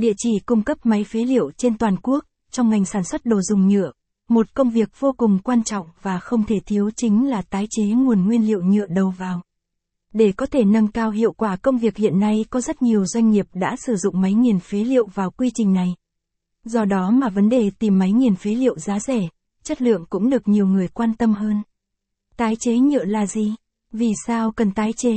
địa chỉ cung cấp máy phế liệu trên toàn quốc, trong ngành sản xuất đồ dùng nhựa. Một công việc vô cùng quan trọng và không thể thiếu chính là tái chế nguồn nguyên liệu nhựa đầu vào. Để có thể nâng cao hiệu quả công việc hiện nay có rất nhiều doanh nghiệp đã sử dụng máy nghiền phế liệu vào quy trình này. Do đó mà vấn đề tìm máy nghiền phế liệu giá rẻ, chất lượng cũng được nhiều người quan tâm hơn. Tái chế nhựa là gì? Vì sao cần tái chế?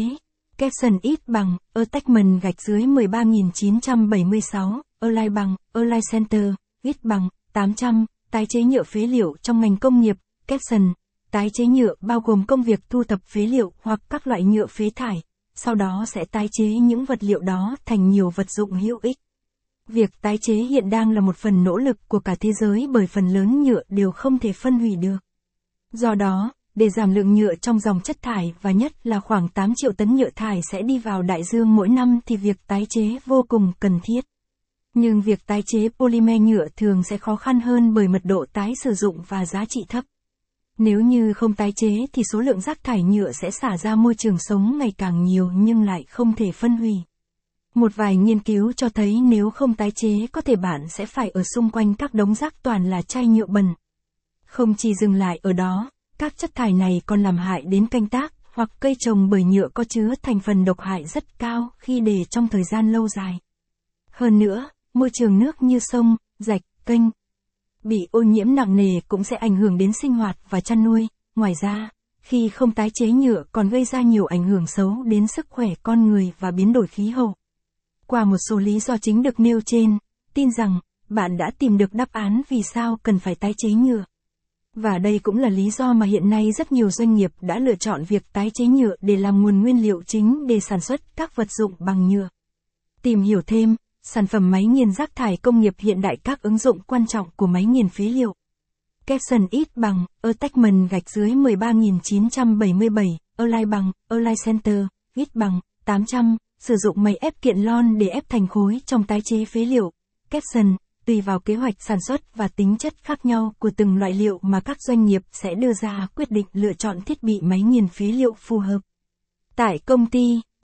Caption ít bằng, attachment gạch dưới 13976, Align bằng, Align Center, ít bằng, 800, tái chế nhựa phế liệu trong ngành công nghiệp, caption, tái chế nhựa bao gồm công việc thu thập phế liệu hoặc các loại nhựa phế thải, sau đó sẽ tái chế những vật liệu đó thành nhiều vật dụng hữu ích. Việc tái chế hiện đang là một phần nỗ lực của cả thế giới bởi phần lớn nhựa đều không thể phân hủy được. Do đó, để giảm lượng nhựa trong dòng chất thải và nhất là khoảng 8 triệu tấn nhựa thải sẽ đi vào đại dương mỗi năm thì việc tái chế vô cùng cần thiết. Nhưng việc tái chế polymer nhựa thường sẽ khó khăn hơn bởi mật độ tái sử dụng và giá trị thấp. Nếu như không tái chế thì số lượng rác thải nhựa sẽ xả ra môi trường sống ngày càng nhiều nhưng lại không thể phân hủy. Một vài nghiên cứu cho thấy nếu không tái chế có thể bạn sẽ phải ở xung quanh các đống rác toàn là chai nhựa bẩn. Không chỉ dừng lại ở đó, các chất thải này còn làm hại đến canh tác hoặc cây trồng bởi nhựa có chứa thành phần độc hại rất cao khi để trong thời gian lâu dài. Hơn nữa, môi trường nước như sông, rạch, kênh bị ô nhiễm nặng nề cũng sẽ ảnh hưởng đến sinh hoạt và chăn nuôi. Ngoài ra, khi không tái chế nhựa còn gây ra nhiều ảnh hưởng xấu đến sức khỏe con người và biến đổi khí hậu. Qua một số lý do chính được nêu trên, tin rằng bạn đã tìm được đáp án vì sao cần phải tái chế nhựa. Và đây cũng là lý do mà hiện nay rất nhiều doanh nghiệp đã lựa chọn việc tái chế nhựa để làm nguồn nguyên liệu chính để sản xuất các vật dụng bằng nhựa. Tìm hiểu thêm, sản phẩm máy nghiền rác thải công nghiệp hiện đại các ứng dụng quan trọng của máy nghiền phế liệu. Capson ít bằng, attachment gạch dưới 13977, online bằng, online Center, ít bằng, 800, sử dụng máy ép kiện lon để ép thành khối trong tái chế phế liệu. Capson, tùy vào kế hoạch sản xuất và tính chất khác nhau của từng loại liệu mà các doanh nghiệp sẽ đưa ra quyết định lựa chọn thiết bị máy nghiền phế liệu phù hợp. Tại công ty